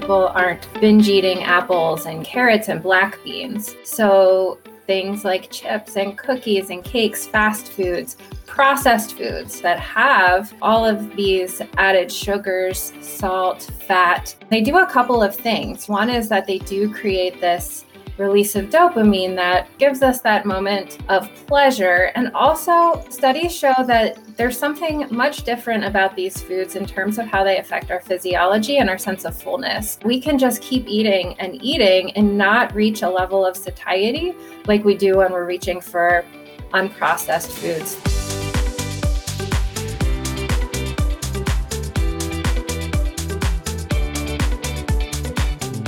people aren't binge eating apples and carrots and black beans. So things like chips and cookies and cakes, fast foods, processed foods that have all of these added sugars, salt, fat. They do a couple of things. One is that they do create this release of dopamine that gives us that moment of pleasure. And also, studies show that there's something much different about these foods in terms of how they affect our physiology and our sense of fullness. We can just keep eating and eating and not reach a level of satiety like we do when we're reaching for unprocessed foods.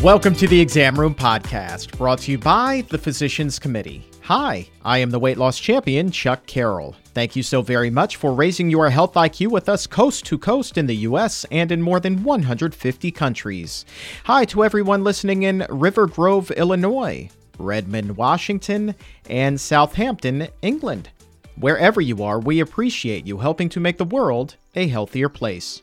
Welcome to the Exam Room Podcast, brought to you by the Physicians Committee. Hi, I am the weight loss champion, Chuck Carroll. Thank you so very much for raising your health IQ with us coast to coast in the U.S. and in more than 150 countries. Hi to everyone listening in River Grove, Illinois, Redmond, Washington, and Southampton, England. Wherever you are, we appreciate you helping to make the world a healthier place.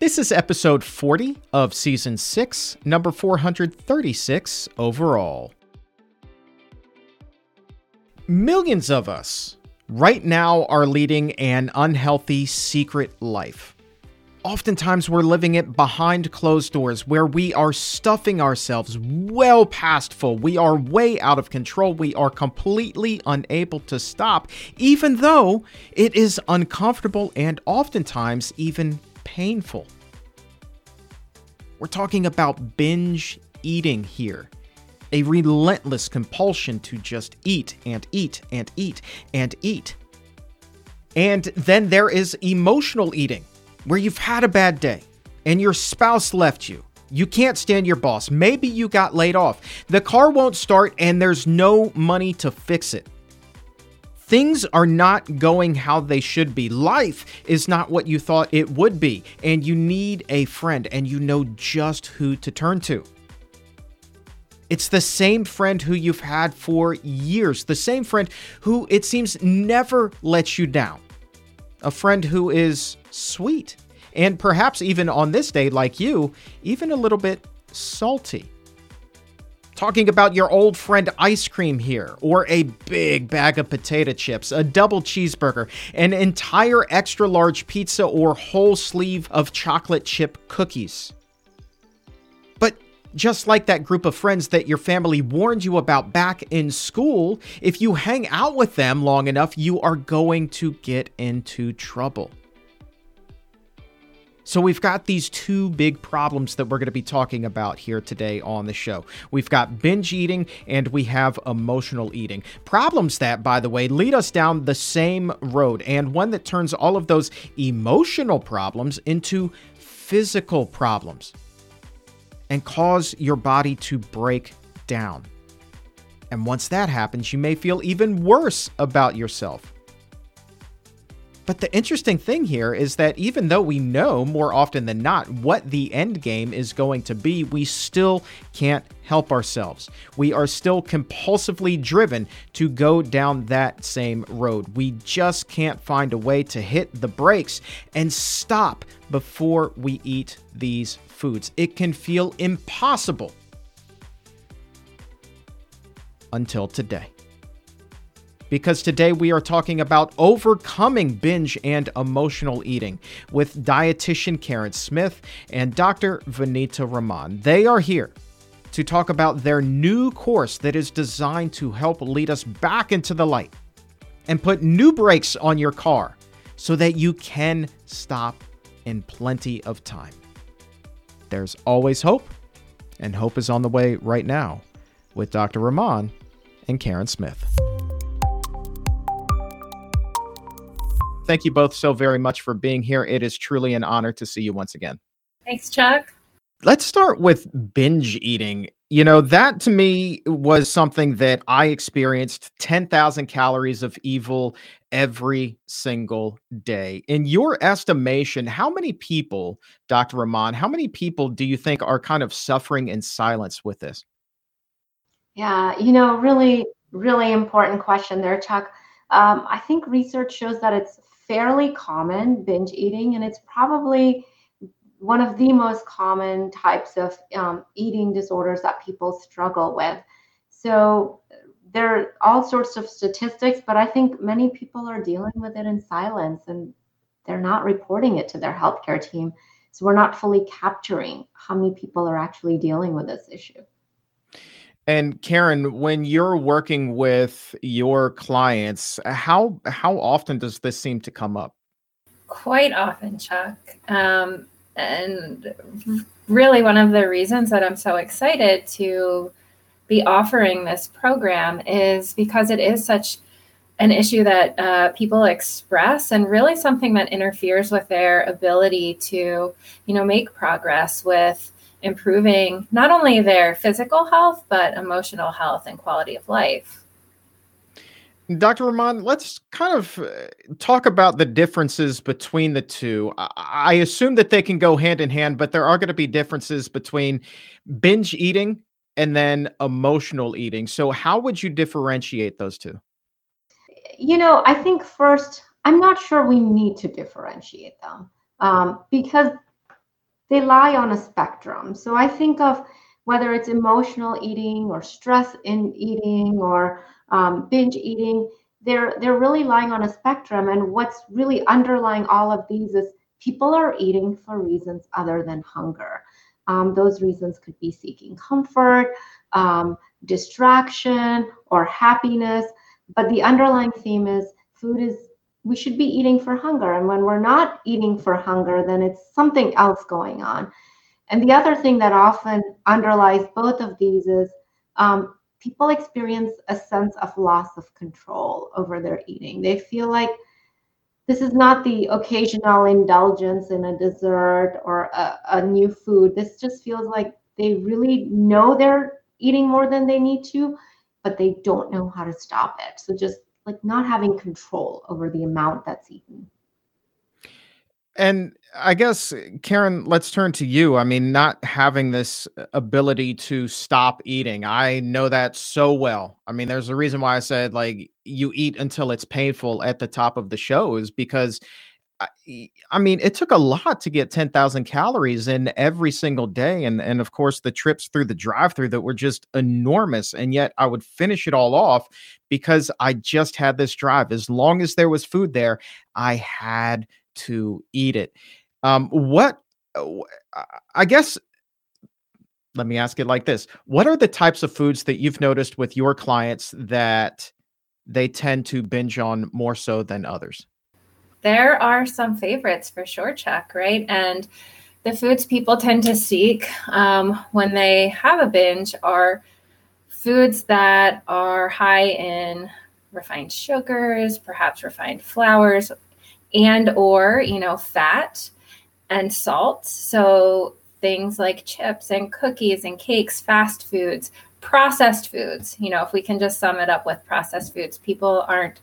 This is episode 40 of season 6, number 436 overall. Millions of us right now are leading an unhealthy secret life. Oftentimes, we're living it behind closed doors where we are stuffing ourselves well past full. We are way out of control. We are completely unable to stop, even though it is uncomfortable and oftentimes even painful. We're talking about binge eating here. A relentless compulsion to just eat and eat and eat and eat. And then there is emotional eating, where you've had a bad day and your spouse left you. You can't stand your boss. Maybe you got laid off. The car won't start and there's no money to fix it. Things are not going how they should be. Life is not what you thought it would be, and you need a friend, and you know just who to turn to. It's the same friend who you've had for years, the same friend who it seems never lets you down. A friend who is sweet, and perhaps even on this day, like you, even a little bit salty talking about your old friend ice cream here, or a big bag of potato chips, a double cheeseburger, an entire extra large pizza, or whole sleeve of chocolate chip cookies. But just like that group of friends that your family warned you about back in school, if you hang out with them long enough, you are going to get into trouble. So we've got these two big problems that we're going to be talking about here today on the show. We've got binge eating and we have emotional eating. Problems that, by the way, lead us down the same road and one that turns all of those emotional problems into physical problems and cause your body to break down. And once that happens, you may feel even worse about yourself. But the interesting thing here is that even though we know more often than not what the end game is going to be, we still can't help ourselves. We are still compulsively driven to go down that same road. We just can't find a way to hit the brakes and stop before we eat these foods. It can feel impossible until today because today we are talking about overcoming binge and emotional eating with dietitian Karen Smith and Dr. Vanita Rahman. They are here to talk about their new course that is designed to help lead us back into the light and put new brakes on your car so that you can stop in plenty of time. There's always hope, and hope is on the way right now with Dr. Rahman and Karen Smith. Thank you both so very much for being here. It is truly an honor to see you once again. Thanks, Chuck. Let's start with binge eating. You know, that to me was something that I experienced 10,000 calories of evil every single day. In your estimation, how many people, Dr. Rahman, how many people do you think are kind of suffering in silence with this? Yeah, you know, really, really important question there, Chuck. Um, I think research shows that it's fairly common binge eating, and it's probably one of the most common types of um, eating disorders that people struggle with. So there are all sorts of statistics, but I think many people are dealing with it in silence and they're not reporting it to their healthcare team. So we're not fully capturing how many people are actually dealing with this issue. And Karen, when you're working with your clients, how how often does this seem to come up? Quite often, Chuck. Um, and really, one of the reasons that I'm so excited to be offering this program is because it is such an issue that uh, people express and really something that interferes with their ability to you know make progress with improving not only their physical health but emotional health and quality of life Dr. Rahman, let's kind of uh, talk about the differences between the two. I assume that they can go hand in hand, but there are going to be differences between binge eating and then emotional eating. So, how would you differentiate those two? You know, I think first, I'm not sure we need to differentiate them um, because they lie on a spectrum. So, I think of whether it's emotional eating or stress in eating or um, binge eating, they're they're really lying on a spectrum. And what's really underlying all of these is people are eating for reasons other than hunger. Um, those reasons could be seeking comfort, um, distraction, or happiness. But the underlying theme is food is we should be eating for hunger. And when we're not eating for hunger, then it's something else going on. And the other thing that often underlies both of these is um, people experience a sense of loss of control over their eating. They feel like this is not the occasional indulgence in a dessert or a, a, new food. This just feels like they really know they're eating more than they need to, but they don't know how to stop it. So just like not having control over the amount that's eaten. And I guess, Karen, let's turn to you. I mean, not having this ability to stop eating, I know that so well. I mean, there's a reason why I said, like, you eat until it's painful at the top of the show, is because I, mean, it took a lot to get 10,000 calories in every single day. And, and of course, the trips through the drive through that were just enormous. And yet I would finish it all off because I just had this drive. As long as there was food there, I had to eat it. Um, what, uh, I guess, let me ask it like this What are the types of foods that you've noticed with your clients that they tend to binge on more so than others? There are some favorites for sure, Chuck, right? And the foods people tend to seek um, when they have a binge are foods that are high in refined sugars, perhaps refined flours, and or you know fat and salt so things like chips and cookies and cakes fast foods processed foods you know if we can just sum it up with processed foods people aren't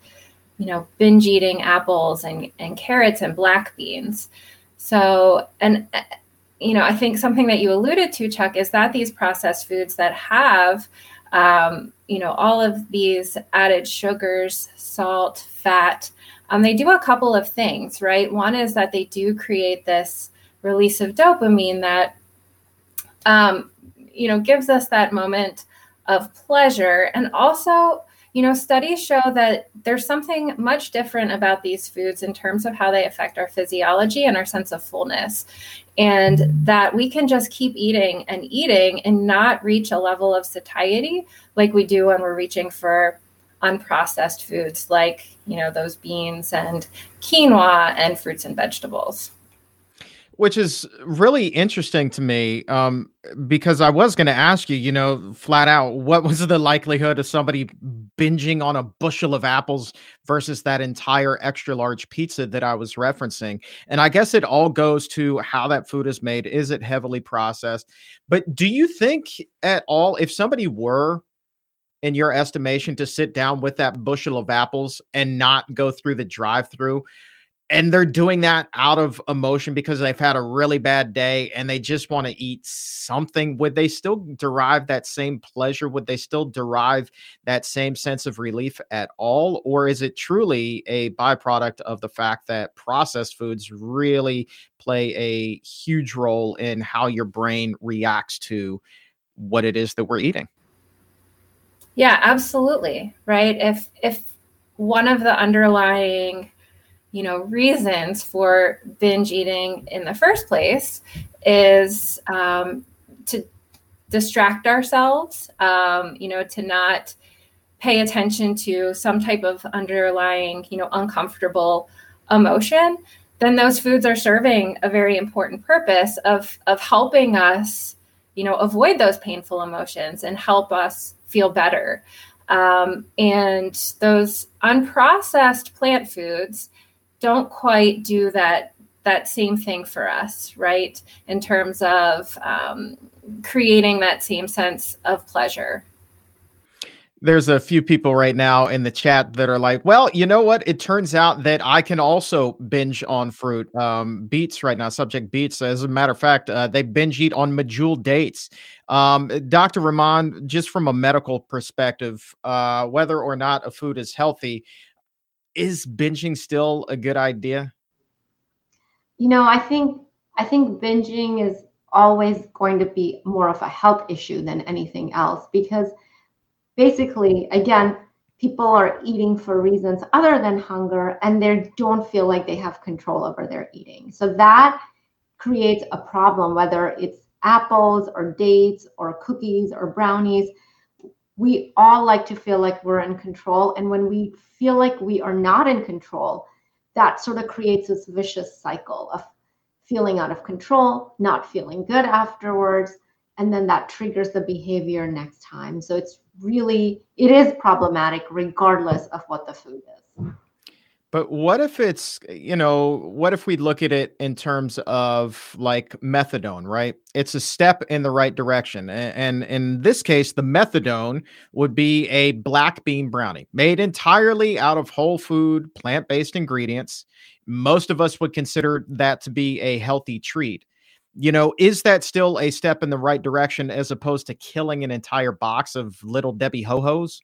you know binge eating apples and, and carrots and black beans so and you know i think something that you alluded to chuck is that these processed foods that have um, you know all of these added sugars salt fat um, they do a couple of things, right? One is that they do create this release of dopamine that, um, you know, gives us that moment of pleasure. And also, you know, studies show that there's something much different about these foods in terms of how they affect our physiology and our sense of fullness. And that we can just keep eating and eating and not reach a level of satiety like we do when we're reaching for unprocessed foods like you know those beans and quinoa and fruits and vegetables which is really interesting to me um, because I was going to ask you, you know, flat out, what was the likelihood of somebody binging on a bushel of apples versus that entire extra large pizza that I was referencing? And I guess it all goes to how that food is made. Is it heavily processed? But do you think at all, if somebody were in your estimation, to sit down with that bushel of apples and not go through the drive through? And they're doing that out of emotion because they've had a really bad day and they just want to eat something would they still derive that same pleasure? Would they still derive that same sense of relief at all? Or is it truly a byproduct of the fact that processed foods really play a huge role in how your brain reacts to what it is that we're eating? Yeah absolutely right? If if one of the underlying you know reasons for binge eating in the first place is um, to distract ourselves um, you know to not pay attention to some type of underlying you know uncomfortable emotion then those foods are serving a very important purpose of of helping us you know avoid those painful emotions and help us feel better. Um, and those unprocessed plant foods don't quite do that that same thing for us, right? In terms of um, creating that same sense of pleasure. There's a few people right now in the chat that are like, well, you know what? It turns out that I can also binge on fruit. Um, beets right now, subject beets. As a matter of fact, uh, they binge eat on medjool dates. Um, Dr. Rahman, just from a medical perspective, uh, whether or not a food is healthy, is binging still a good idea? You know, I think I think binging is always going to be more of a health issue than anything else because basically again people are eating for reasons other than hunger and they don't feel like they have control over their eating so that creates a problem whether it's apples or dates or cookies or brownies we all like to feel like we're in control and when we feel like we are not in control, that sort of creates this vicious cycle of feeling out of control, not feeling good afterwards, and then that triggers the behavior next time. So it's really it is problematic regardless of what the food is. But what if it's, you know, what if we look at it in terms of like methadone, right? It's a step in the right direction. And, in this case, the methadone would be a black bean brownie made entirely out of whole food, plant based ingredients. Most of us would consider that to be a healthy treat. You know, is that still a step in the right direction as opposed to killing an entire box of little Debbie ho hos?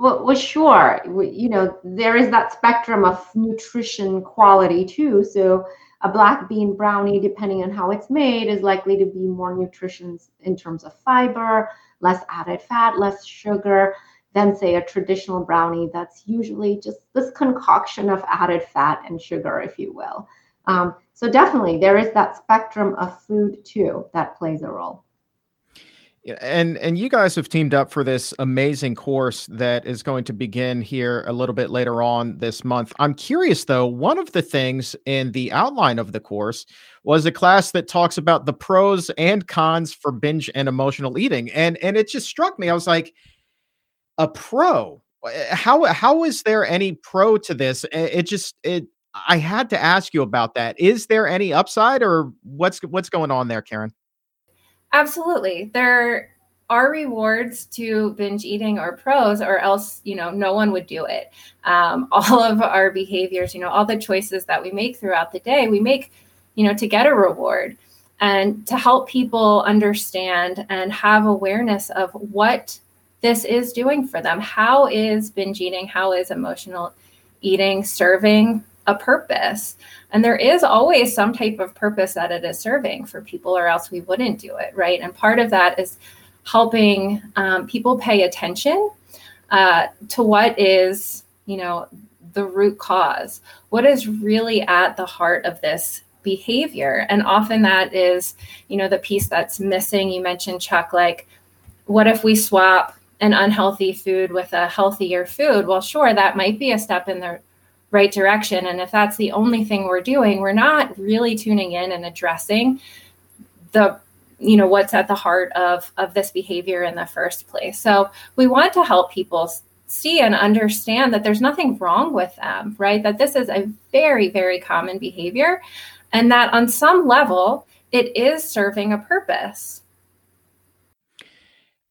Well, well, sure. You know, there is that spectrum of nutrition quality too. So a black bean brownie, depending on how it's made, is likely to be more nutritious in terms of fiber, less added fat, less sugar than say a traditional brownie that's usually just this concoction of added fat and sugar, if you will. Um, so definitely there is that spectrum of food too that plays a role and and you guys have teamed up for this amazing course that is going to begin here a little bit later on this month. I'm curious though, one of the things in the outline of the course was a class that talks about the pros and cons for binge and emotional eating. And and it just struck me. I was like, a pro. Eh, how how is there any pro to this? It just it I had to ask you about that. Is there any upside or what's what's going on there, Karen? Absolutely. There are rewards to binge eating or pros, or else, you know, no one would do it. Um, all of our behaviors, you know, all the choices that we make throughout the day, we make, you know, to get a reward and to help people understand and have awareness of what this is doing for them. How is binge eating, how is emotional eating serving a purpose? And there is always some type of purpose that it is serving for people, or else we wouldn't do it, right? And part of that is helping um, people pay attention uh, to what is, you know, the root cause. What is really at the heart of this behavior? And often that is, you know, the piece that's missing. You mentioned, Chuck, like, what if we swap an unhealthy food with a healthier food? Well, sure, that might be a step in the right direction. And if that's the only thing we're doing, we're not really tuning in and addressing the you know what's at the heart of of this behavior in the first place. So we want to help people see and understand that there's nothing wrong with them, right? That this is a very very common behavior and that on some level it is serving a purpose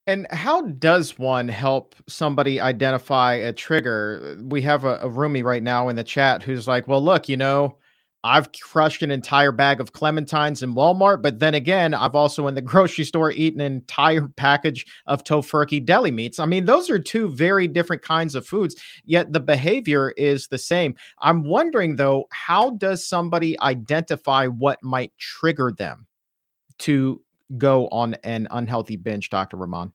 And how does one help somebody identify a trigger? We have a, a roomie right now in the chat who's like, well, look, you know, I've crushed an entire bag of clementines in Walmart, but then again, I've also in the grocery store eaten an entire package of Tofurky deli meats. I mean, those are two very different kinds of foods, yet the behavior is the same. I'm wondering though, how does somebody identify what might trigger them to go on an unhealthy binge, Dr. Rahman?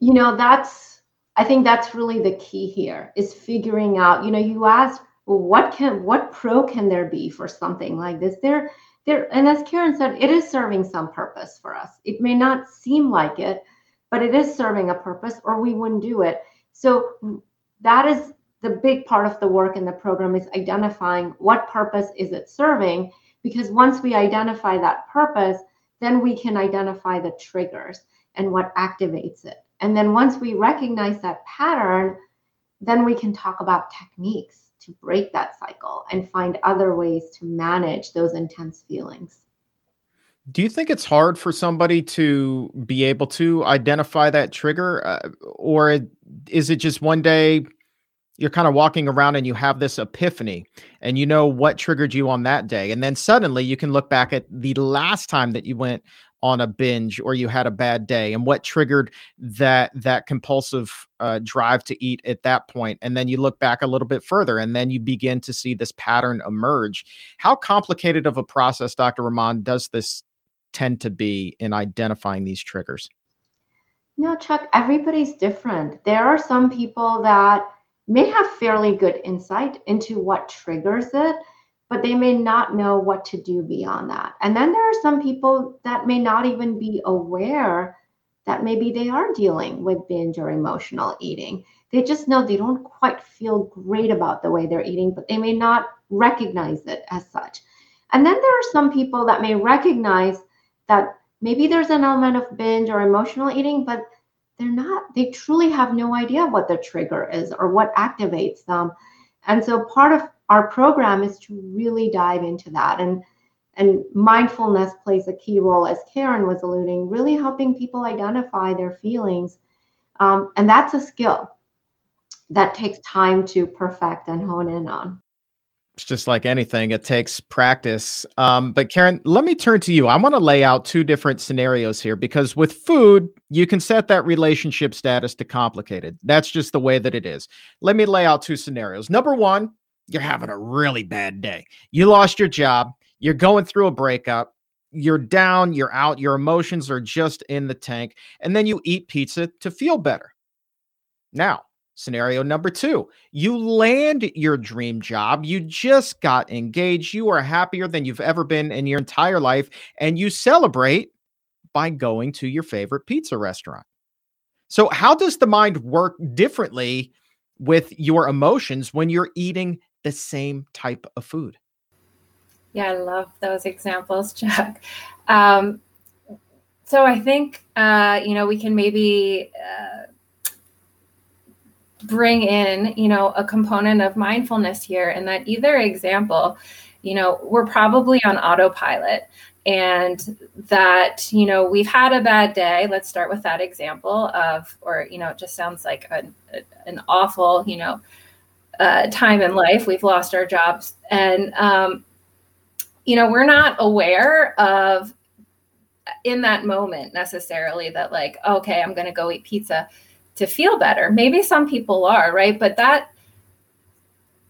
You know, that's I think that's really the key here is figuring out, you know, you ask well, what can what pro can there be for something like this? There, there, and as Karen said, it is serving some purpose for us. It may not seem like it, but it is serving a purpose, or we wouldn't do it. So mm, that is the big part of the work in the program is identifying what purpose is it serving because once we identify that purpose then we can identify the triggers and what activates it and then once we recognize that pattern then we can talk about techniques to break that cycle and find other ways to manage those intense feelings. Do you think it's hard for somebody to be able to identify that trigger? Uh, or is it just one day you're kind of walking around and you have this epiphany and you know what triggered you on that day? And then suddenly you can look back at the last time that you went on a binge or you had a bad day and what triggered that that compulsive uh, drive to eat at that point and then you look back a little bit further and then you begin to see this pattern emerge. How complicated of a process dr rahman does this tend to be in identifying these triggers? No chuck everybody's different. There are some people that may have fairly good insight into what triggers it but they may not know what to do beyond that. And then there are some people that may not even be aware that maybe they are dealing with binge or emotional eating. They just know they don't quite feel great about the way they're eating, but they may not recognize it as such. And then there are some people that may recognize that maybe there's an element of binge or emotional eating, but they're not, they truly have no idea what the trigger is or what activates them. And so part of our program is to really dive into that. And and mindfulness plays a key role as karen was alluding really helping people identify their feelings. Um, and that's a skill that takes time to perfect and hone in on. It's just like anything it takes practice. Um, but karen let me turn to you. I want to lay out two different scenarios here because with food you can set that relationship status to complicated. That's just the way that it is. Let me lay out two scenarios. Number one you're having a really bad day. You lost your job, you're going through a breakup, you're down, you're out, your emotions are just in the tank, and then you eat pizza to feel better. Now, scenario number two you land your dream job, you just got engaged, you are happier than you've ever been in your entire life, and you celebrate by going to your favorite pizza restaurant. So, how does the mind work differently with your emotions when you're eating the same type of food. Yeah, I love those examples, Chuck. Um, so I think uh, you know we can maybe uh, bring in you know a component of mindfulness here, and that either example, you know, we're probably on autopilot, and that you know we've had a bad day. Let's start with that example of, or you know, it just sounds like an, an awful you know uh, time in life. We've lost our jobs. And, um, you know, we're not aware of in that moment necessarily that, like, okay, I'm going to go eat pizza to feel better. Maybe some people are, right? But that,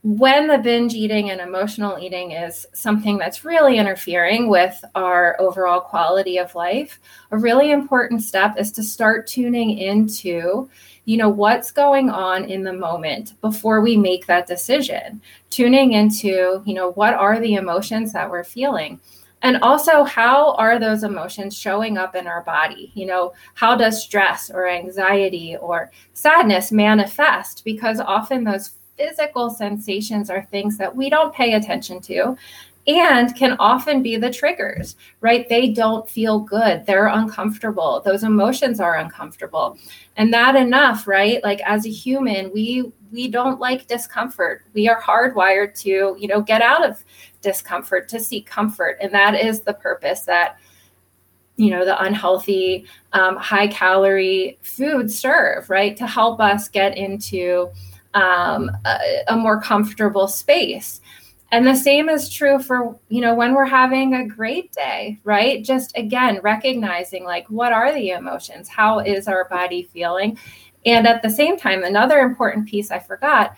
when the binge eating and emotional eating is something that's really interfering with our overall quality of life, a really important step is to start tuning into you know what's going on in the moment before we make that decision tuning into you know what are the emotions that we're feeling? And also how are those emotions showing up in our body? You know how does stress or anxiety or sadness manifest? Because often those physical sensations are things that we don't pay attention to and can often be the triggers, right? They don't feel good. They're uncomfortable. Those emotions are uncomfortable. And that enough, right? Like as a human, we we don't like discomfort. We are hardwired to, you know, get out of discomfort, to seek comfort. And that is the purpose that you know the unhealthy um, high calorie foods serve right to help us get into um, a, a more comfortable space and the same is true for you know when we're having a great day right just again recognizing like what are the emotions how is our body feeling and at the same time another important piece i forgot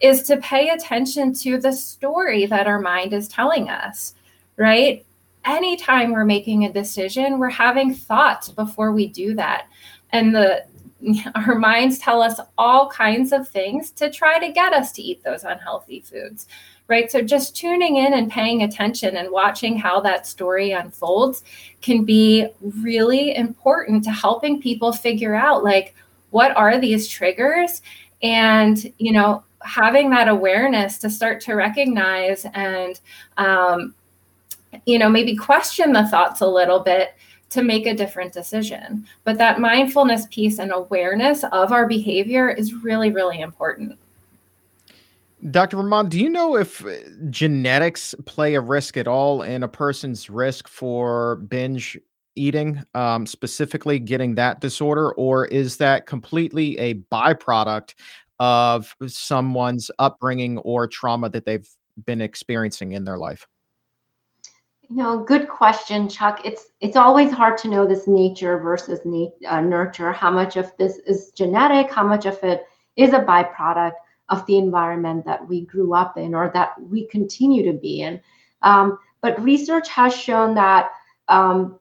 is to pay attention to the story that our mind is telling us right anytime we're making a decision, we're having thoughts before we do that. And the our minds tell us all kinds of things to try to get us to eat those unhealthy foods. Right. So just tuning in and paying attention and watching how that story unfolds can be really important to helping people figure out like what are these triggers and you know having that awareness to start to recognize and um, you know, maybe question the thoughts a little bit to make a different decision. But that mindfulness piece and awareness of our behavior is really, really important. Dr. Rahman, do you know if uh, genetics play a risk at all in a person's risk for binge eating, um, specifically getting that disorder, or is that completely a byproduct of someone's upbringing or trauma that they've been experiencing in their life? You know, good question, Chuck. It's it's always hard to know this nature versus uh, nurture. How much of this is genetic? How much of it is a byproduct of the environment that we grew up in or that we continue to be in? Um, but research has shown that um,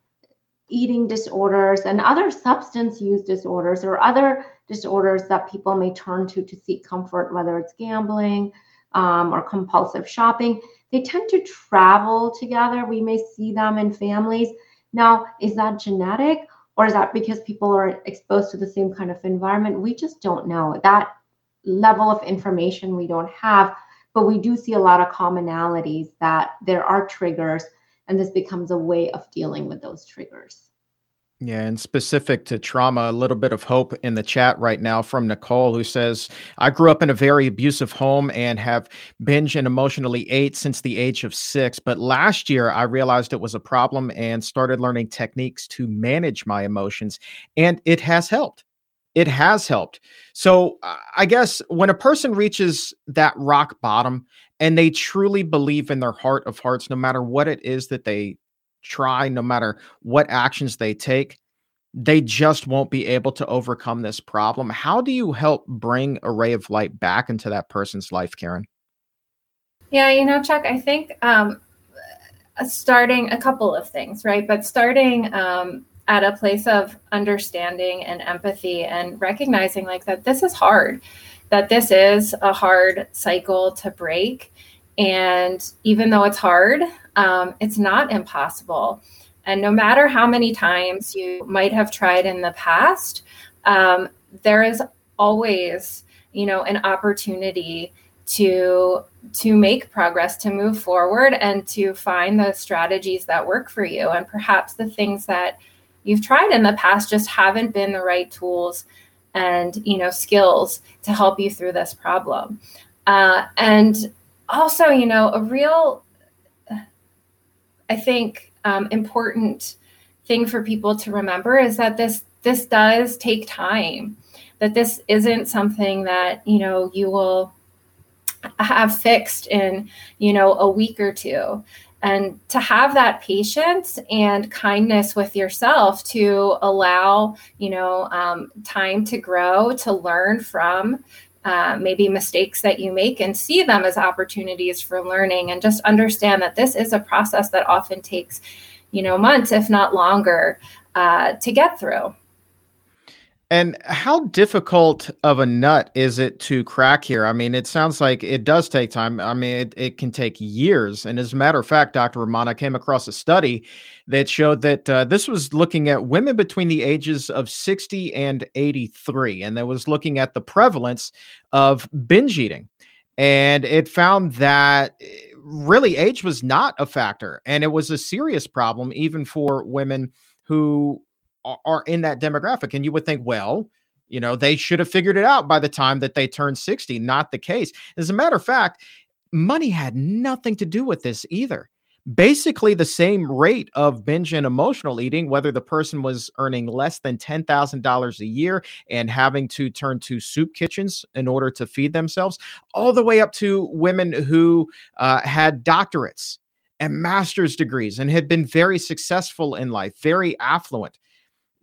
eating disorders and other substance use disorders or other disorders that people may turn to to seek comfort, whether it's gambling um, or compulsive shopping, they tend to travel together. We may see them in families. Now, is that genetic or is that because people are exposed to the same kind of environment? We just don't know. That level of information we don't have, but we do see a lot of commonalities that there are triggers, and this becomes a way of dealing with those triggers. Yeah, and specific to trauma, a little bit of hope in the chat right now from Nicole, who says, I grew up in a very abusive home and have binge and emotionally ate since the age of six. But last year, I realized it was a problem and started learning techniques to manage my emotions, and it has helped. It has helped. So I guess when a person reaches that rock bottom and they truly believe in their heart of hearts, no matter what it is that they try, no matter what actions they take, they just won't be able to overcome this problem. How do you help bring a ray of light back into that person's life, Karen? Yeah, you know, Chuck, I think um, uh, starting a couple of things, right? But starting um, at a place of understanding and empathy and recognizing like that this is hard, that this is a hard cycle to break. And even though it's hard, um, it's not impossible. And no matter how many times you might have tried in the past, um, there is always, you know, an opportunity to to make progress, to move forward, and to find the strategies that work for you. And perhaps the things that you've tried in the past just haven't been the right tools and you know skills to help you through this problem. Uh, and also, you know, a real I think um, important thing for people to remember is that this this does take time. That this isn't something that you know you will have fixed in you know a week or two and to have that patience and kindness with yourself to allow you know um, time to grow to learn from uh, maybe mistakes that you make and see them as opportunities for learning and just understand that this is a process that often takes you know months if not longer uh, to get through and how difficult of a nut is it to crack here? I mean, it sounds like it does take time. I mean, it, it can take years. And as a matter of fact, Dr. Ramana came across a study that showed that uh, this was looking at women between the ages of 60 and 83. And that was looking at the prevalence of binge eating. And it found that eh, really age was not a factor. And it was a serious problem, even for women who are in that demographic. And you would think, well, you know, they should have figured it out by the time that they turned 60. Not the case. As a matter of fact, money had nothing to do with this either. basically the same rate of binge and emotional eating, whether the person was earning less than $10,000 a year and having to turn to soup kitchens in order to feed themselves, all the way up to women who uh, had doctorates and master's degrees and had been very successful in life, very affluent.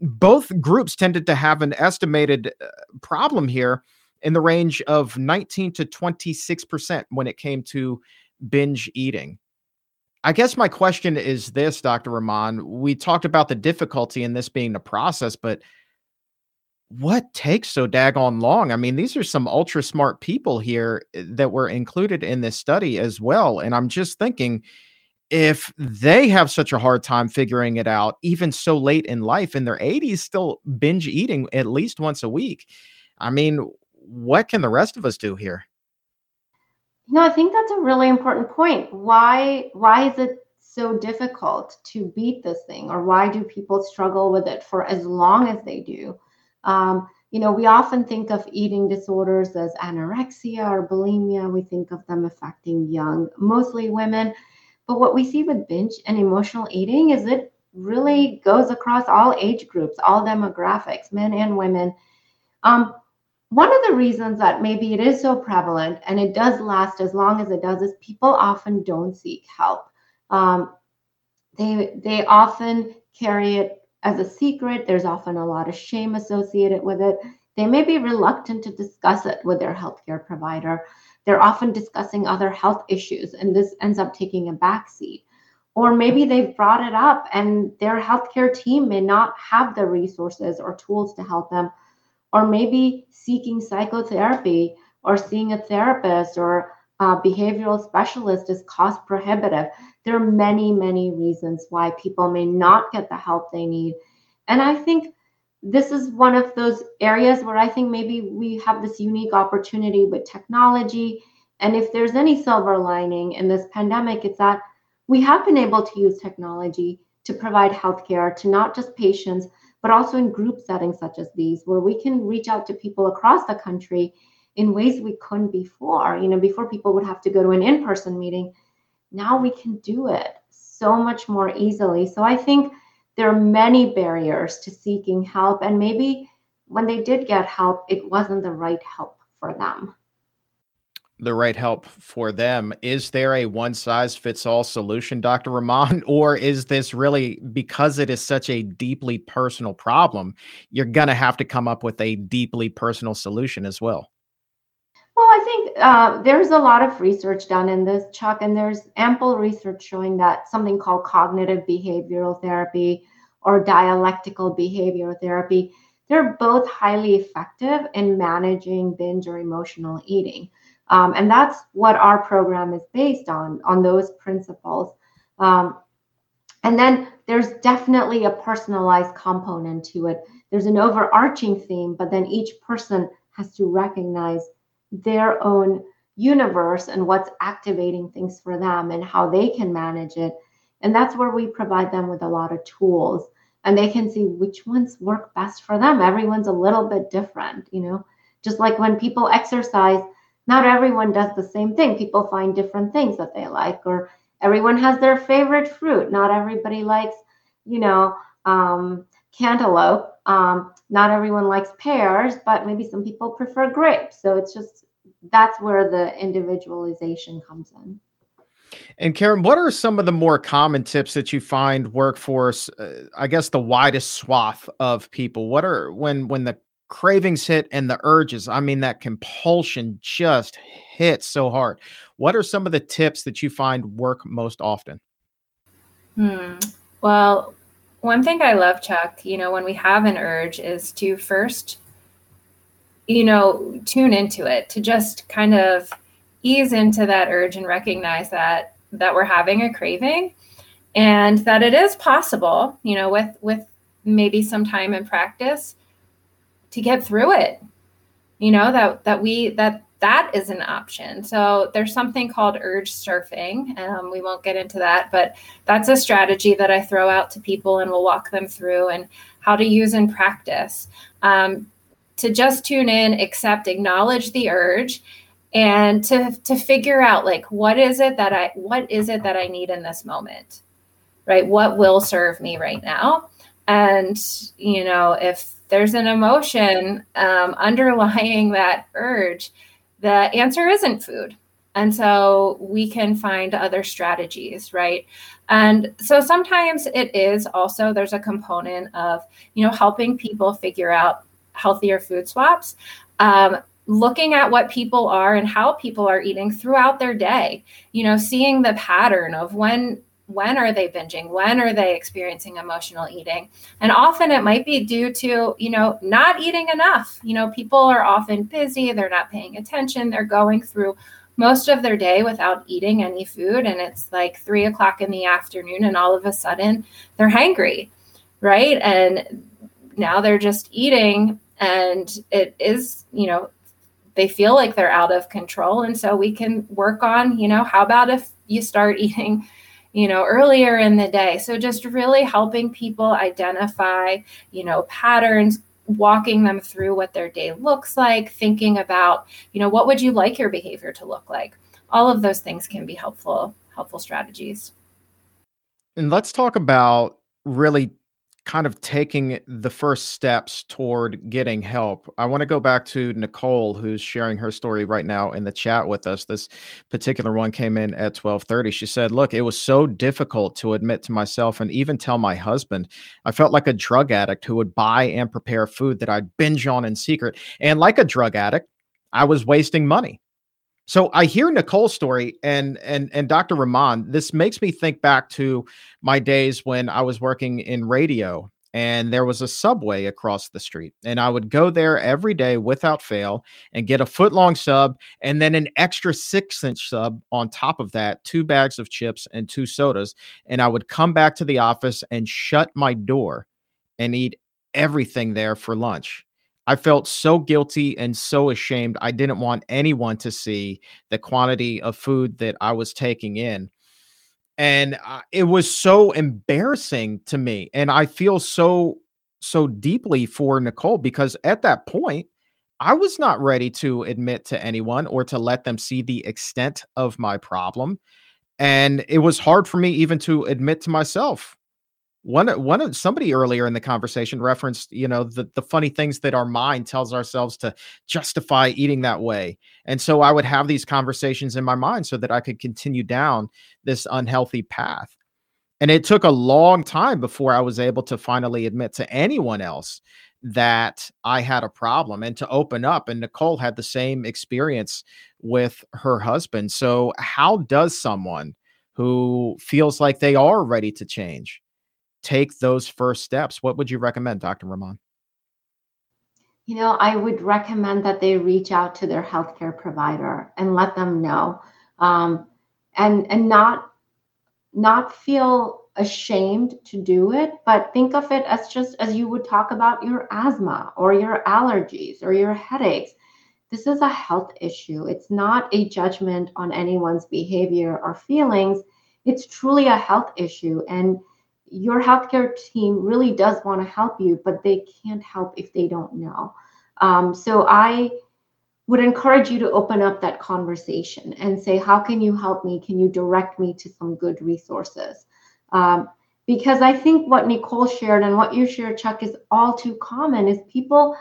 Both groups tended to have an estimated uh, problem here in the range of 19 to 26% when it came to binge eating. I guess my question is this, Dr. Rahman. We talked about the difficulty in this being the process, but what takes so daggone long? I mean, these are some ultra smart people here eh, that were included in this study as well. And I'm just thinking if they have such a hard time figuring it out, even so late in life, in their 80s, still binge eating at least once a week. I mean, what can the rest of us do here? No, I think that's a really important point. Why why is it so difficult to beat this thing, or why do people struggle with it for as long as they do? Um, you know, we often think of eating disorders as anorexia or bulimia. We think of them affecting young, mostly women. But what we see with binge and emotional eating is it really goes across all age groups, all demographics, men and women. Um, one of the reasons that maybe it is so prevalent and it does last as long as it does is people often don't seek help. Um, they they often carry it as a secret. There's often a lot of shame associated with it. They may be reluctant to discuss it with their healthcare provider. They're often discussing other health issues, and this ends up taking a backseat. Or maybe they've brought it up, and their healthcare team may not have the resources or tools to help them or maybe seeking psychotherapy or seeing a therapist or a behavioral specialist is cost prohibitive. There are many, many reasons why people may not get the help they need. And I think this is one of those areas where I think maybe we have this unique opportunity with technology. And if there's any silver lining in this pandemic, it's that we have been able to use technology to provide healthcare to not just patients, but also in group settings such as these, where we can reach out to people across the country in ways we couldn't before. You know, before people would have to go to an in person meeting. Now we can do it so much more easily. So I think there are many barriers to seeking help. And maybe when they did get help, it wasn't the right help for them the right help for them. Is there a one size fits all solution, Dr. Rahman? Or is this really because it is such a deeply personal problem, you're going to have to come up with a deeply personal solution as well? Uh, there's a lot of research done in this, Chuck, and there's ample research showing that something called cognitive behavioral therapy or dialectical behavioral therapy, they're both highly effective in managing binge or emotional eating. Um, and that's what our program is based on, on those principles. Um, and then there's definitely a personalized component to it. There's an overarching theme, but then each person has to recognize their own universe and what's activating things for them and how they can manage it. And that's where we provide them with a lot of tools and they can see which ones work best for them. Everyone's a little bit different, you know, just like when people exercise, not everyone does the same thing. People find different things that they like, or everyone has their favorite fruit. Not everybody likes, you know, um, cantaloupe. Um, not everyone likes pears, but maybe some people prefer grapes. So it's just that's where the individualization comes in. And Karen, what are some of the more common tips that you find workforce? uh, I guess, the widest swath of people? What are when when the cravings hit and the urges i mean that compulsion just hits so hard what are some of the tips that you find work most often hmm. well one thing i love chuck you know when we have an urge is to first you know tune into it to just kind of ease into that urge and recognize that that we're having a craving and that it is possible you know with with maybe some time and practice to get through it. You know that that we that that is an option. So there's something called urge surfing um, we won't get into that but that's a strategy that i throw out to people and we'll walk them through and how to use in practice. Um, to just tune in accept acknowledge the urge and to to figure out like what is it that I what is it that I need in this moment, right? What will serve me right now, and you know if there's an emotion um, underlying that urge, the answer isn't food. And so we can find other strategies, right? And so sometimes it is also, there's a component of, you know, helping people figure out healthier food swaps. Um, looking at what people are and how people are eating throughout their day you know seeing the pattern of when when are they binging? When are they experiencing emotional eating? And often it might be due to you know not eating enough. You know people are often busy they're not paying attention they're going through most of their day without eating any food and it's like three o'clock in the afternoon and all of a sudden they're hangry right? And now they're just eating and it is you know they feel like they're out of control. And so we can work on you know how about if you start eating you know earlier in the day. So just really helping people identify you know patterns walking them through what their day looks like thinking about you know what would you like your behavior to look like? All of those things can be helpful helpful strategies. And let's talk about really kind of taking the first steps toward getting help. I want to go back to Nicole who's sharing her story right now in the chat with us. This particular one came in at 12:30. She said, "Look, it was so difficult to admit to myself and even tell my husband. I felt like a drug addict who would buy and prepare food that I'd binge on in secret. And like a drug addict, I was wasting money." So I hear Nicole's story and and and Dr. Rahman, this makes me think back to my days when I was working in radio and there was a subway across the street and I would go there every day without fail and get a foot long sub and then an extra 6 inch sub on top of that, two bags of chips and two sodas and I would come back to the office and shut my door and eat everything there for lunch. I felt so guilty and so ashamed. I didn't want anyone to see the quantity of food that I was taking in. And uh, it was so embarrassing to me. And I feel so, so deeply for Nicole because at that point, I was not ready to admit to anyone or to let them see the extent of my problem. And it was hard for me even to admit to myself one one of somebody earlier in the conversation referenced you know the the funny things that our mind tells ourselves to justify eating that way. And so i would have these conversations in my mind so that i could continue down this unhealthy path. And it took a long time before i was able to finally admit to anyone else that i had a problem and to open up and nicole had the same experience with her husband. So how does someone who feels like they are ready to change take those first steps, what would you recommend, Dr. Rahman? You know, I would recommend that they reach out to their healthcare provider and let them know, um, and and not not feel ashamed to do it, but think of it as just as you would talk about your asthma or your allergies or your headaches. This is a health issue. It's not a judgment on anyone's behavior or feelings. It's truly a health issue, and your healthcare team really does want to help you, but they can't help if they don't know. Um, so I would encourage you to open up that conversation and say, How can you help me? Can you direct me to some good resources? Um, because I think what Nicole shared and what you shared, Chuck, is all too common is people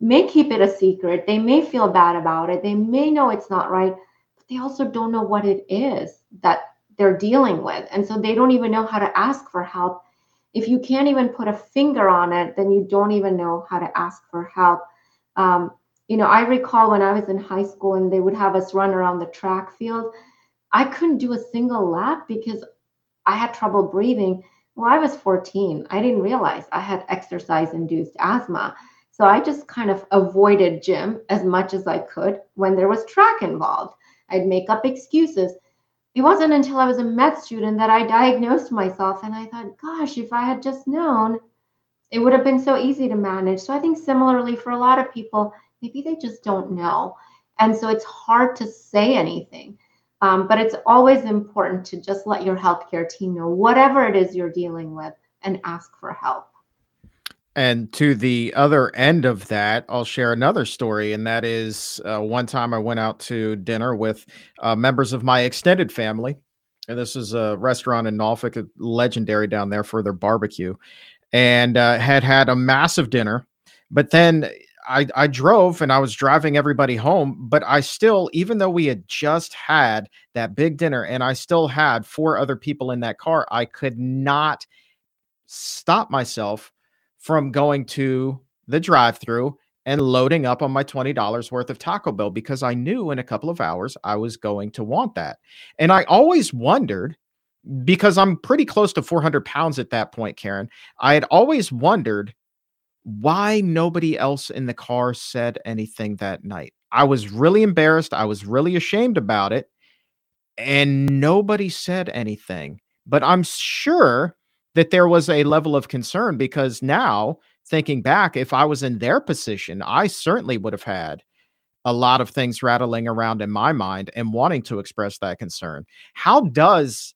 may keep it a secret. They may feel bad about it. They may know it's not right, but they also don't know what it is that they're dealing with. And so they don't even know how to ask for help. If you can't even put a finger on it, then you don't even know how to ask for help. Um, you know, I recall when I was in high school and they would have us run around the track field, I couldn't do a single lap because I had trouble breathing. Well, I was 14. I didn't realize I had exercise induced asthma. So I just kind of avoided gym as much as I could when there was track involved. I'd make up excuses it wasn't until I was a med student that I diagnosed myself. And I thought, gosh, if I had just known, it would have been so easy to manage. So I think similarly for a lot of people, maybe they just don't know. And so it's hard to say anything. Um, but it's always important to just let your healthcare team know whatever it is you're dealing with and ask for help. And to the other end of that, I'll share another story. And that is uh, one time I went out to dinner with uh, members of my extended family. And this is a restaurant in Norfolk, legendary down there for their barbecue, and uh, had had a massive dinner. But then I, I drove and I was driving everybody home, but I still, even though we had just had that big dinner and I still had four other people in that car, I could not stop myself from going to the drive through and loading up on my $20 worth of Taco Bell because I knew in a couple of hours I was going to want that. And I always wondered because I'm pretty close to 400 pounds at that point, Karen. I had always wondered why nobody else in the car said anything that night. I was really embarrassed. I was really ashamed about it. And nobody said anything. But I'm sure that there was a level of concern because now, thinking back, if I was in their position, I certainly would have had a lot of things rattling around in my mind and wanting to express that concern. How does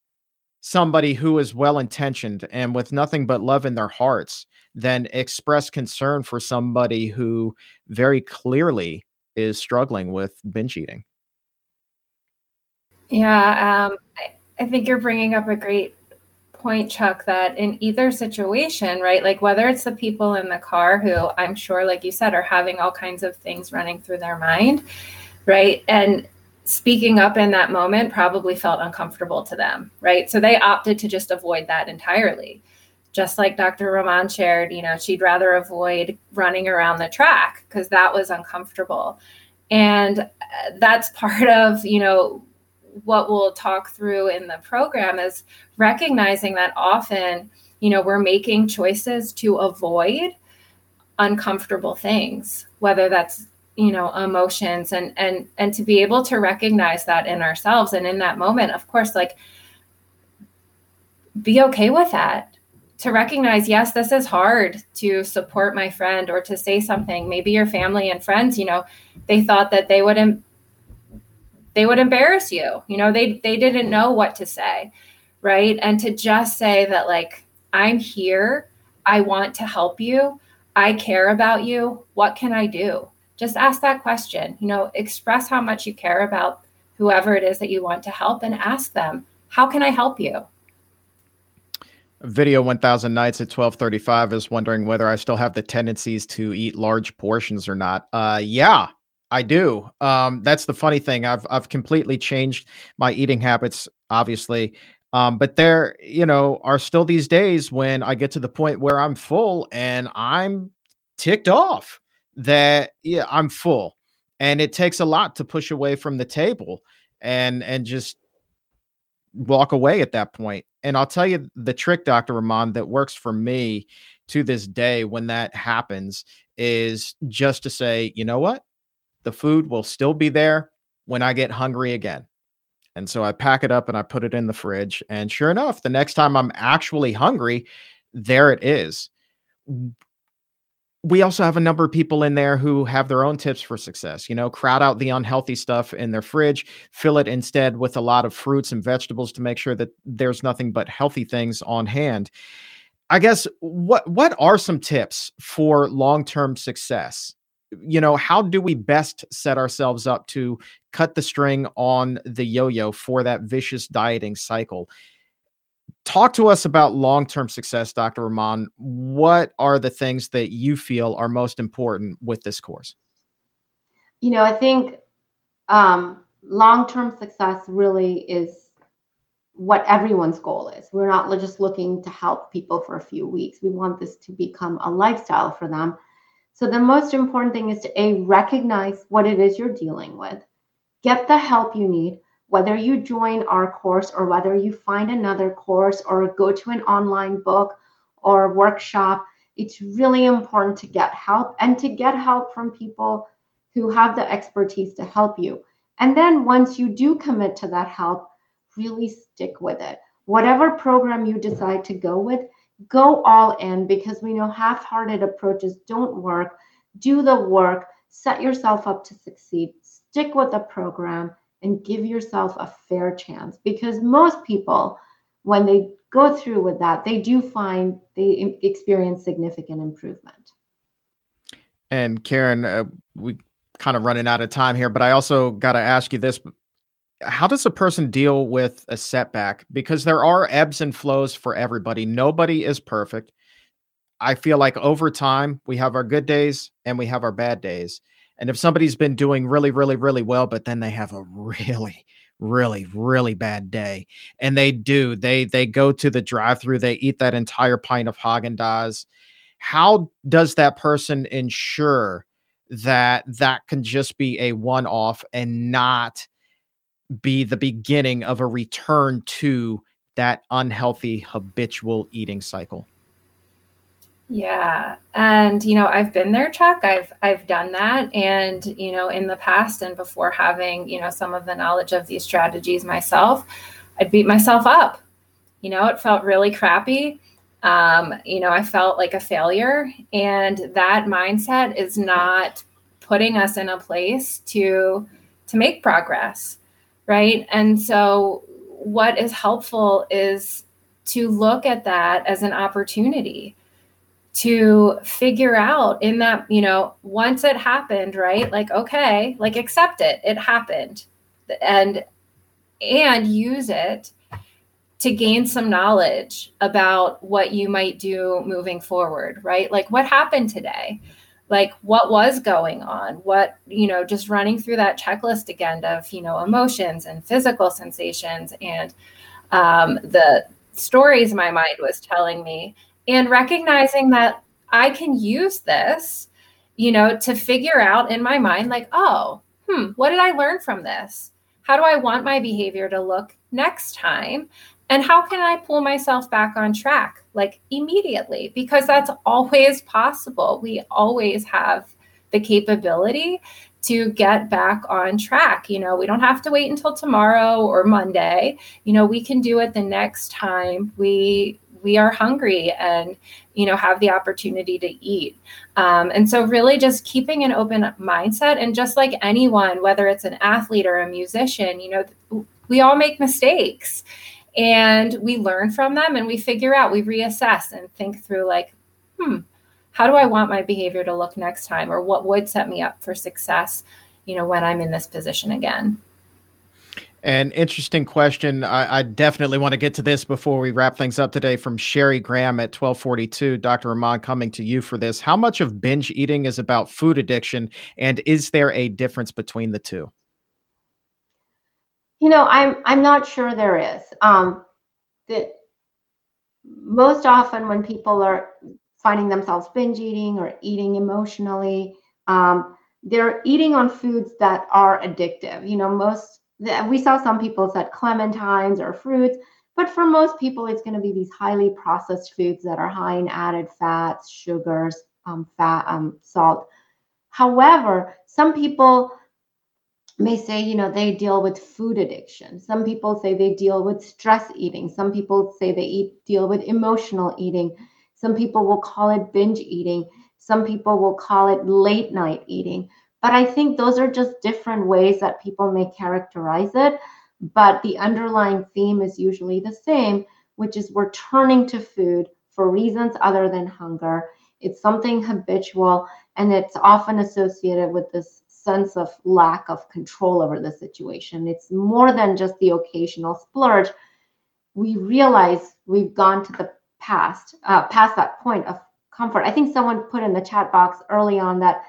somebody who is well intentioned and with nothing but love in their hearts then express concern for somebody who very clearly is struggling with binge eating. Yeah, um, I, I think you're bringing up a great point, Chuck, that in either situation, right, like whether it's the people in the car who I'm sure, like you said, are having all kinds of things running through their mind, right, and speaking up in that moment probably felt uncomfortable to them, right? So they opted to just avoid that entirely just like Dr. Rahman shared, you know, she'd rather avoid running around the track because that was uncomfortable. And uh, that's part of, you know, what we'll talk through in the program is recognizing that often, you know, we're making choices to avoid uncomfortable things, whether that's you know emotions and and and to be able to recognize that in ourselves and in that moment of course like be okay with that. To recognize yes this is hard to support my friend or to say something. Maybe your family and friends you know they thought that they would not they would embarrass you. You know they they didn't know what to say right? And to just say that like i'm here i want to help you i care about you what can i do? Just ask that question you know express how much you care about whoever it is that you want to help and ask them how can i help you? Video 1000 Nights at 1235 is wondering whether I still have the tendencies to eat large portions or not. Uh, yeah, I do. Um, that's the funny thing. I've I've completely changed my eating habits, obviously. Um, but there, you know, are still these days when I get to the point where I'm full and I'm ticked off that yeah, I'm full. And it takes a lot to push away from the table and and just walk away at that point. And I'll tell you the trick, Dr. Rahman, that works for me to this day when that happens is just to say, you know what? The food will still be there when I get hungry again. And so I pack it up and I put it in the fridge. And sure enough, the next time I'm actually hungry, there it is we also have a number of people in there who have their own tips for success. You know, crowd out the unhealthy stuff in their fridge, fill it instead with a lot of fruits and vegetables to make sure that there's nothing but healthy things on hand. I guess what what are some tips for long-term success? You know, how do we best set ourselves up to cut the string on the yo-yo for that vicious dieting cycle? talk to us about long-term success dr rahman what are the things that you feel are most important with this course? You know i think um, long-term success really is what everyone's goal is. We're not just looking to help people for a few weeks. We want this to become a lifestyle for them so the most important thing is to a recognize what it is you're dealing with get the help you need whether you join our course or whether you find another course or go to an online book or workshop, it's really important to get help and to get help from people who have the expertise to help you. And then once you do commit to that help, really stick with it. Whatever program you decide to go with, go all in because we know half hearted approaches don't work. Do the work, set yourself up to succeed, stick with the program and give yourself a fair chance because most people when they go through with that, they do find they experience significant improvement. And Karen, uh, we kind of running out of time here, but I also got to ask you this. How does a person deal with a setback? Because there are ebbs and flows for everybody. Nobody is perfect. I feel like over time, we have our good days and we have our bad days. And if somebody's been doing really, really, really well, but then they have a really, really, really bad day, and they do, they they go to the drive-through, they eat that entire pint of Haagen Dazs. How does that person ensure that that can just be a one-off and not be the beginning of a return to that unhealthy habitual eating cycle? Yeah. And you know, I've been there, Chuck. I've I've done that and you know, in the past and before having, you know, some of the knowledge of these strategies myself, I'd beat myself up. You know, it felt really crappy. Um, you know, I felt like a failure and that mindset is not putting us in a place to to make progress, right? And so what is helpful is to look at that as an opportunity to figure out in that, you know, once it happened, right? Like, okay, like accept it. It happened. And and use it to gain some knowledge about what you might do moving forward, right? Like what happened today? Like what was going on? What, you know, just running through that checklist again of, you know, emotions and physical sensations and um, the stories my mind was telling me and recognizing that I can use this, you know, to figure out in my mind, like, oh, hmm, what did I learn from this? How do I want my behavior to look next time? And how can I pull myself back on track like immediately? Because that's always possible. We always have the capability to get back on track. You know, we don't have to wait until tomorrow or Monday. You know, we can do it the next time we we are hungry and you know have the opportunity to eat um, and so really just keeping an open mindset and just like anyone whether it's an athlete or a musician you know we all make mistakes and we learn from them and we figure out we reassess and think through like hmm how do i want my behavior to look next time or what would set me up for success you know when i'm in this position again an interesting question. I, I, definitely want to get to this before we wrap things up today from Sherry Graham at 1242. Dr. Rahman coming to you for this. How much of binge eating is about food addiction? And is there a difference between the two? You know, I'm I'm not sure there is. Um that most often when people are finding themselves binge eating or eating emotionally, um, they're eating on foods that are addictive. You know, most we saw some people said clementines or fruits, but for most people, it's going to be these highly processed foods that are high in added fats, sugars, um, fat, um, salt. However, some people may say, you know, they deal with food addiction. Some people say they deal with stress eating. Some people say they eat, deal with emotional eating. Some people will call it binge eating. Some people will call it late night eating. But I think those are just different ways that people may characterize it. But the underlying theme is usually the same, which is we're turning to food for reasons other than hunger. It's something habitual, and it's often associated with this sense of lack of control over the situation. It's more than just the occasional splurge. We realize we've gone to the past, uh, past that point of comfort. I think someone put in the chat box early on that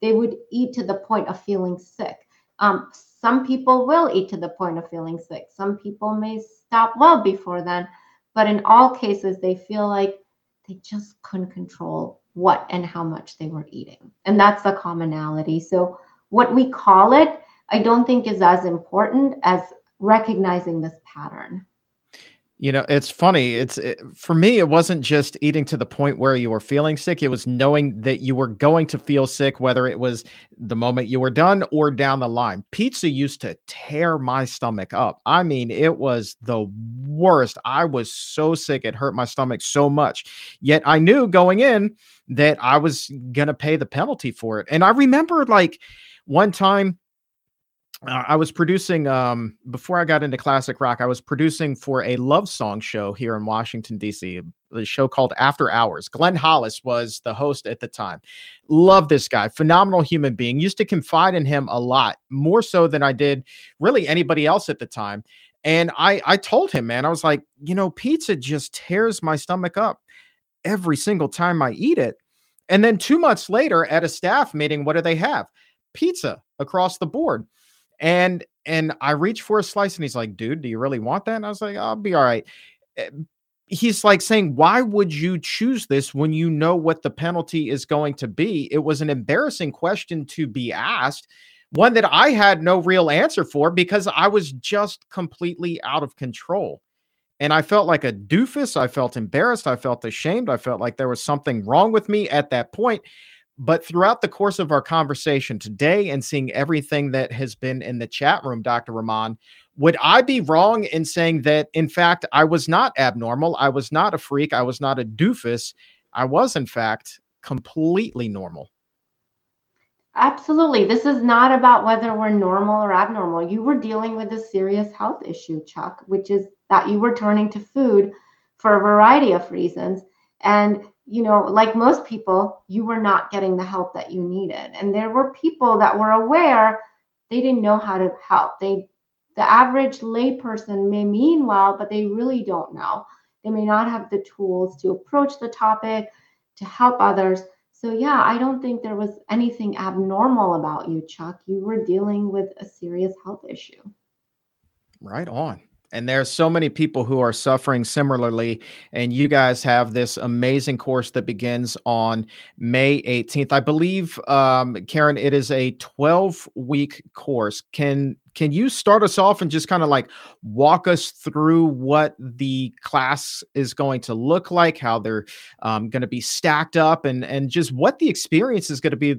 they would eat to the point of feeling sick. Um, some people will eat to the point of feeling sick. Some people may stop well before then. But in all cases, they feel like they just couldn't control what and how much they were eating. And that's the commonality. So, what we call it, I don't think is as important as recognizing this pattern. You know, it's funny. It's it, for me, it wasn't just eating to the point where you were feeling sick. It was knowing that you were going to feel sick, whether it was the moment you were done or down the line. Pizza used to tear my stomach up. I mean, it was the worst. I was so sick. It hurt my stomach so much. Yet I knew going in that I was going to pay the penalty for it. And I remember like one time uh, I was producing um, before I got into classic rock. I was producing for a love song show here in Washington D.C. A show called After Hours. Glenn Hollis was the host at the time. Love this guy, phenomenal human being. Used to confide in him a lot, more so than I did really anybody else at the time. And I I told him, man, I was like, you know, pizza just tears my stomach up every single time I eat it. And then two months later, at a staff meeting, what do they have? Pizza across the board. And and I reach for a slice and he's like, dude, do you really want that? And I was like, I'll be all right. Eh, he's like saying, why would you choose this when you know what the penalty is going to be? It was an embarrassing question to be asked, one that I had no real answer for because I was just completely out of control. And I felt like a doofus. I felt embarrassed. I felt ashamed. I felt like there was something wrong with me at that point. But throughout the course of our conversation today and seeing everything that has been in the chat room, Dr. Rahman, would I be wrong in saying that, in fact, I was not abnormal? I was not a freak. I was not a doofus. I was, in fact, completely normal. Absolutely. This is not about whether we're normal or abnormal. You were dealing with a serious health issue, Chuck, which is that you were turning to food for a variety of reasons. And you know, like most people, you were not getting the help that you needed. And there were people that were aware they didn't know how to help. They the average layperson may mean well, but they really don't know. They may not have the tools to approach the topic, to help others. So yeah, I don't think there was anything abnormal about you, Chuck. You were dealing with a serious health issue. Right on and there's so many people who are suffering similarly. And you guys have this amazing course that begins on may 18th i believe um, karen it is a 12 week course. Can can you start us off and just kind of like walk us through what the class is going to look like how they're um, going to be stacked up and and just what the experience is going to be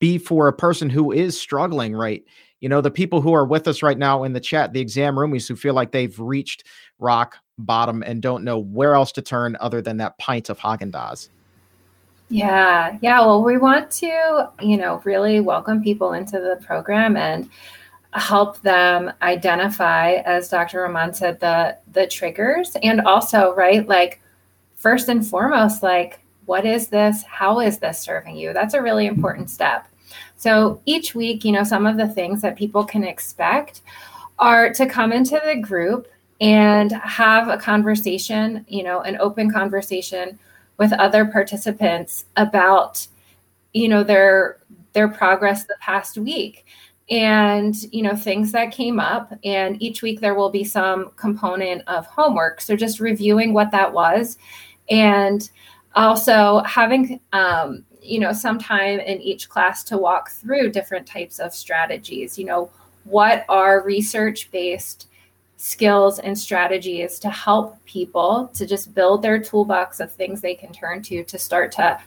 be for a person who is struggling right you know, the people who are with us right now in the chat, the exam roomies who feel like they've reached rock bottom and don't know where else to turn other than that pint of Haagen Dazs. Yeah, yeah. Well, we want to, you know, really welcome people into the program and help them identify, as Dr. Rahman said, the the triggers, and also, right, like first and foremost, like what is this? How is this serving you? That's a really important step. So each week, you know, some of the things that people can expect are to come into the group and have a conversation, you know, an open conversation with other participants about, you know, their their progress the past week. And you know things that came up and each week there will be some component of homework. So just reviewing what that was and also having um, you know some time in each class to walk through different types of strategies. You know what are research based skills and strategies to help people to just build their toolbox of things they can turn to to start to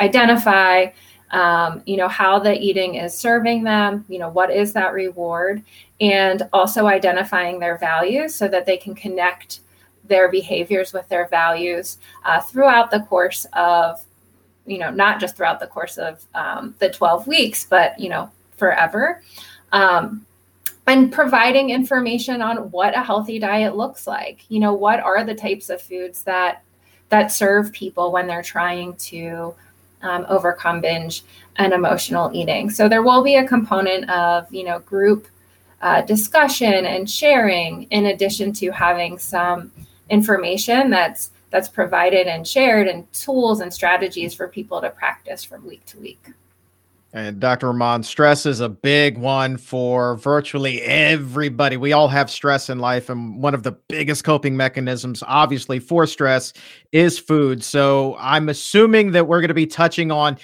identify um, you know how the eating is serving them you know what is that reward and also identifying their values so that they can connect their behaviors with their values uh, throughout the course of you know, not just throughout the course of um, the 12 weeks, but, you know, forever. Um, and providing information on what a healthy diet looks like. You know, what are the types of foods that that serve people when they're trying to um, overcome binge and emotional eating. So there will be a component of, you know, group uh, discussion and sharing, in addition to having some information that's that's provided and shared and tools and strategies for people to practice from week to week. And Dr. Rahman, stress is a big one for virtually everybody. We all have stress in life, and one of the biggest coping mechanisms, obviously, for stress is food. So I'm assuming that we're going to be touching on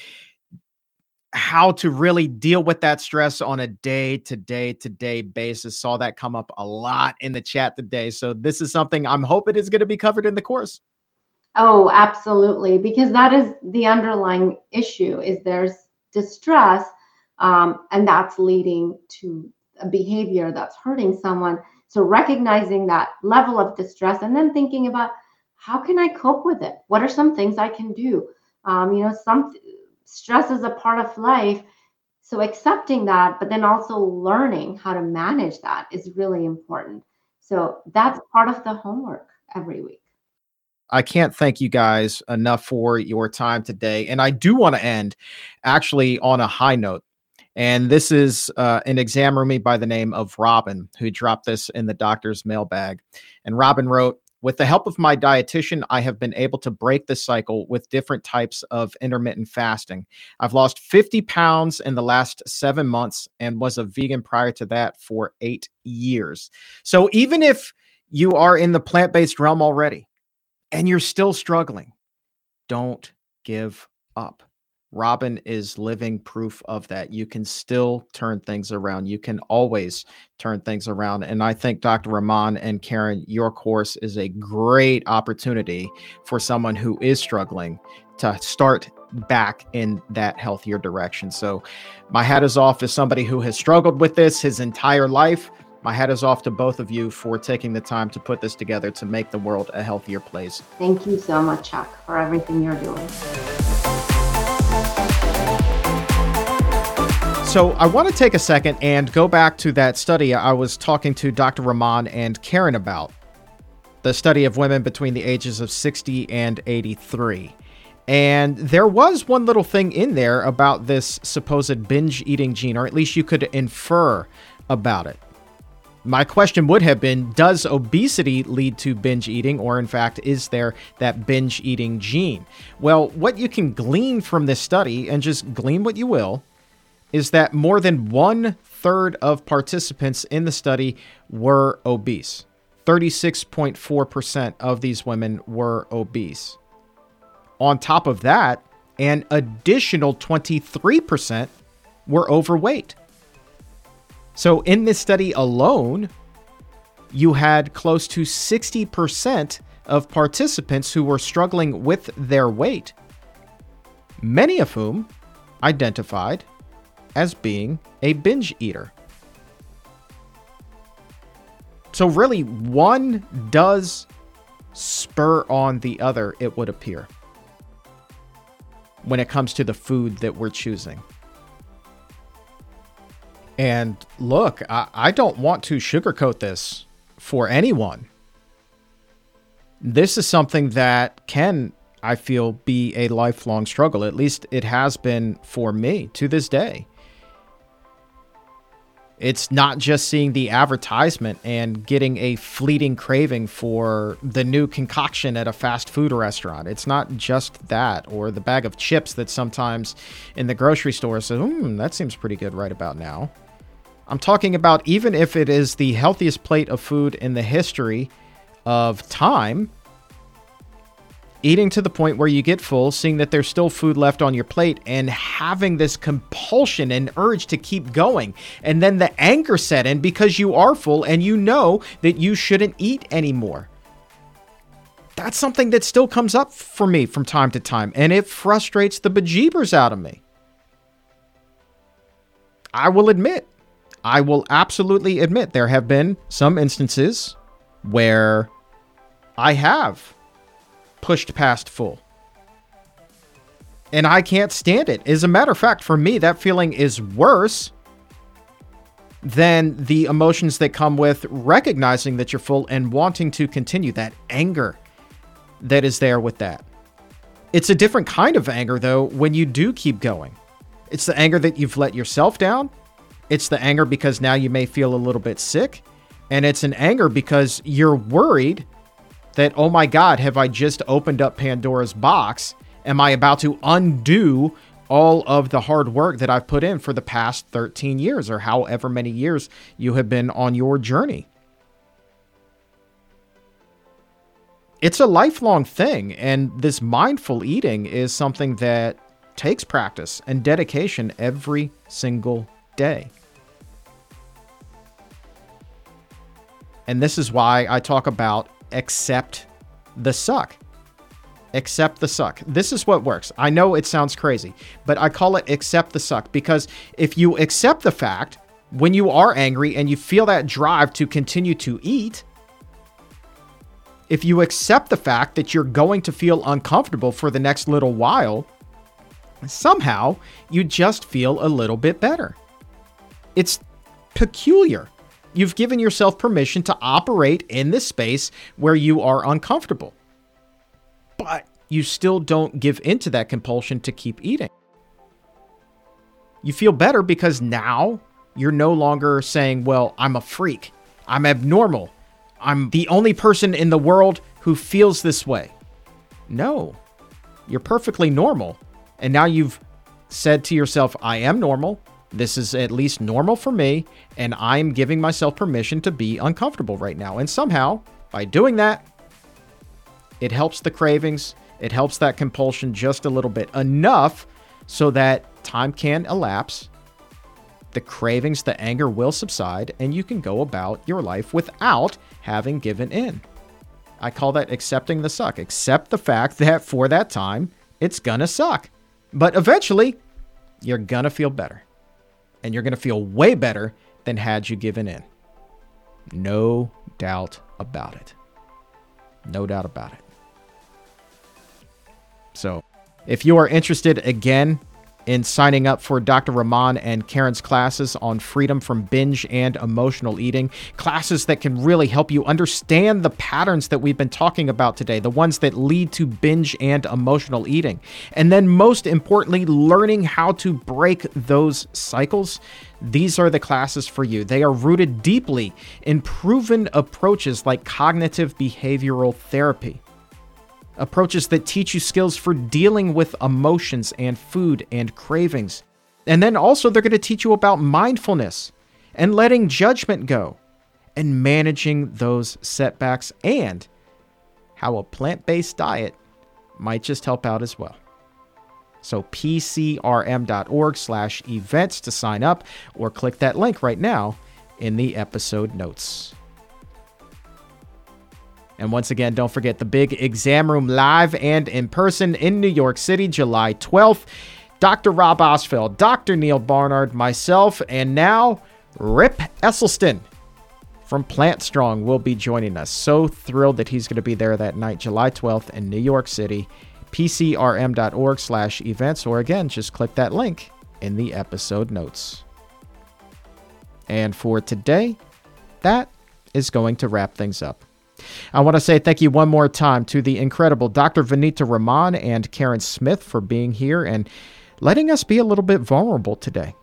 how to really deal with that stress on a day to day to day basis. Saw that come up a lot in the chat today. So this is something I'm hoping is going to be covered in the course. Oh, absolutely. Because that is the underlying issue is there's distress um, and that's leading to a behavior that's hurting someone. So recognizing that level of distress and then thinking about how can I cope with it? What are some things I can do? Um, you know, some stress is a part of life. So accepting that, but then also learning how to manage that is really important. So that's part of the homework every week. I can't thank you guys enough for your time today. And I do want to end actually on a high note. And this is uh, an exam roomie by the name of Robin who dropped this in the doctor's mailbag. And Robin wrote, with the help of my dietitian, I have been able to break the cycle with different types of intermittent fasting. I've lost 50 pounds in the last seven months and was a vegan prior to that for eight years. So even if you are in the plant based realm already and you're still struggling, don't give up. Robin is living proof of that. You can still turn things around. You can always turn things around. And I think Dr. Rahman and Karen, your course is a great opportunity for someone who is struggling to start back in that healthier direction. So, my hat is off to somebody who has struggled with this his entire life. My hat is off to both of you for taking the time to put this together to make the world a healthier place. Thank you so much, Chuck, for everything you're doing. So I want to take a second and go back to that study I was talking to Dr. Rahman and Karen about. The study of women between the ages of 60 and 83. And there was one little thing in there about this supposed binge eating gene, or at least you could infer about it. My question would have been Does obesity lead to binge eating, or in fact, is there that binge eating gene? Well, what you can glean from this study, and just glean what you will, is that more than one third of participants in the study were obese. 36.4% of these women were obese. On top of that, an additional 23% were overweight. So, in this study alone, you had close to 60% of participants who were struggling with their weight, many of whom identified as being a binge eater. So, really, one does spur on the other, it would appear, when it comes to the food that we're choosing. And look, I, I don't want to sugarcoat this for anyone. This is something that can, I feel, be a lifelong struggle. At least it has been for me to this day. It's not just seeing the advertisement and getting a fleeting craving for the new concoction at a fast food restaurant. It's not just that, or the bag of chips that sometimes in the grocery store says, hmm, that seems pretty good right about now. I'm talking about even if it is the healthiest plate of food in the history of time, eating to the point where you get full, seeing that there's still food left on your plate, and having this compulsion and urge to keep going. And then the anger set in because you are full and you know that you shouldn't eat anymore. That's something that still comes up for me from time to time, and it frustrates the bejeebers out of me. I will admit, I will absolutely admit there have been some instances where I have pushed past full. And I can't stand it. As a matter of fact, for me, that feeling is worse than the emotions that come with recognizing that you're full and wanting to continue that anger that is there with that. It's a different kind of anger, though, when you do keep going. It's the anger that you've let yourself down. It's the anger because now you may feel a little bit sick. And it's an anger because you're worried that, oh my God, have I just opened up Pandora's box? Am I about to undo all of the hard work that I've put in for the past 13 years or however many years you have been on your journey? It's a lifelong thing, and this mindful eating is something that takes practice and dedication every single day. And this is why I talk about accept the suck. Accept the suck. This is what works. I know it sounds crazy, but I call it accept the suck because if you accept the fact when you are angry and you feel that drive to continue to eat, if you accept the fact that you're going to feel uncomfortable for the next little while, somehow you just feel a little bit better. It's peculiar. You've given yourself permission to operate in this space where you are uncomfortable. But you still don't give into that compulsion to keep eating. You feel better because now you're no longer saying, Well, I'm a freak. I'm abnormal. I'm the only person in the world who feels this way. No, you're perfectly normal. And now you've said to yourself, I am normal. This is at least normal for me. And I'm giving myself permission to be uncomfortable right now. And somehow, by doing that, it helps the cravings. It helps that compulsion just a little bit, enough so that time can elapse. The cravings, the anger will subside, and you can go about your life without having given in. I call that accepting the suck. Accept the fact that for that time, it's gonna suck. But eventually, you're gonna feel better. And you're gonna feel way better than had you given in. No doubt about it. No doubt about it. So, if you are interested again in signing up for Dr. Rahman and Karen's classes on freedom from binge and emotional eating, classes that can really help you understand the patterns that we've been talking about today, the ones that lead to binge and emotional eating. And then, most importantly, learning how to break those cycles. These are the classes for you. They are rooted deeply in proven approaches like cognitive behavioral therapy approaches that teach you skills for dealing with emotions and food and cravings. And then also, they're going to teach you about mindfulness and letting judgment go and managing those setbacks and how a plant based diet might just help out as well. So pcrm.org slash events to sign up or click that link right now in the episode notes. And once again, don't forget the big exam room live and in person in New York City, July 12th. Dr. Rob Ostfeld, Dr. Neal Barnard, myself, and now Rip Esselstyn from Plant Strong will be joining us. So thrilled that he's going to be there that night, July 12th in New York City. PCRM.org slash events, or again, just click that link in the episode notes. And for today, that is going to wrap things up. I want to say thank you one more time to the incredible Dr. Vanita Rahman and Karen Smith for being here and letting us be a little bit vulnerable today.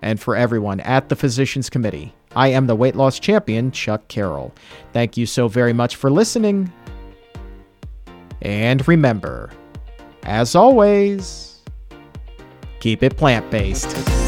And for everyone at the Physicians Committee, I am the weight loss champion, Chuck Carroll. Thank you so very much for listening. And remember, as always, keep it plant based.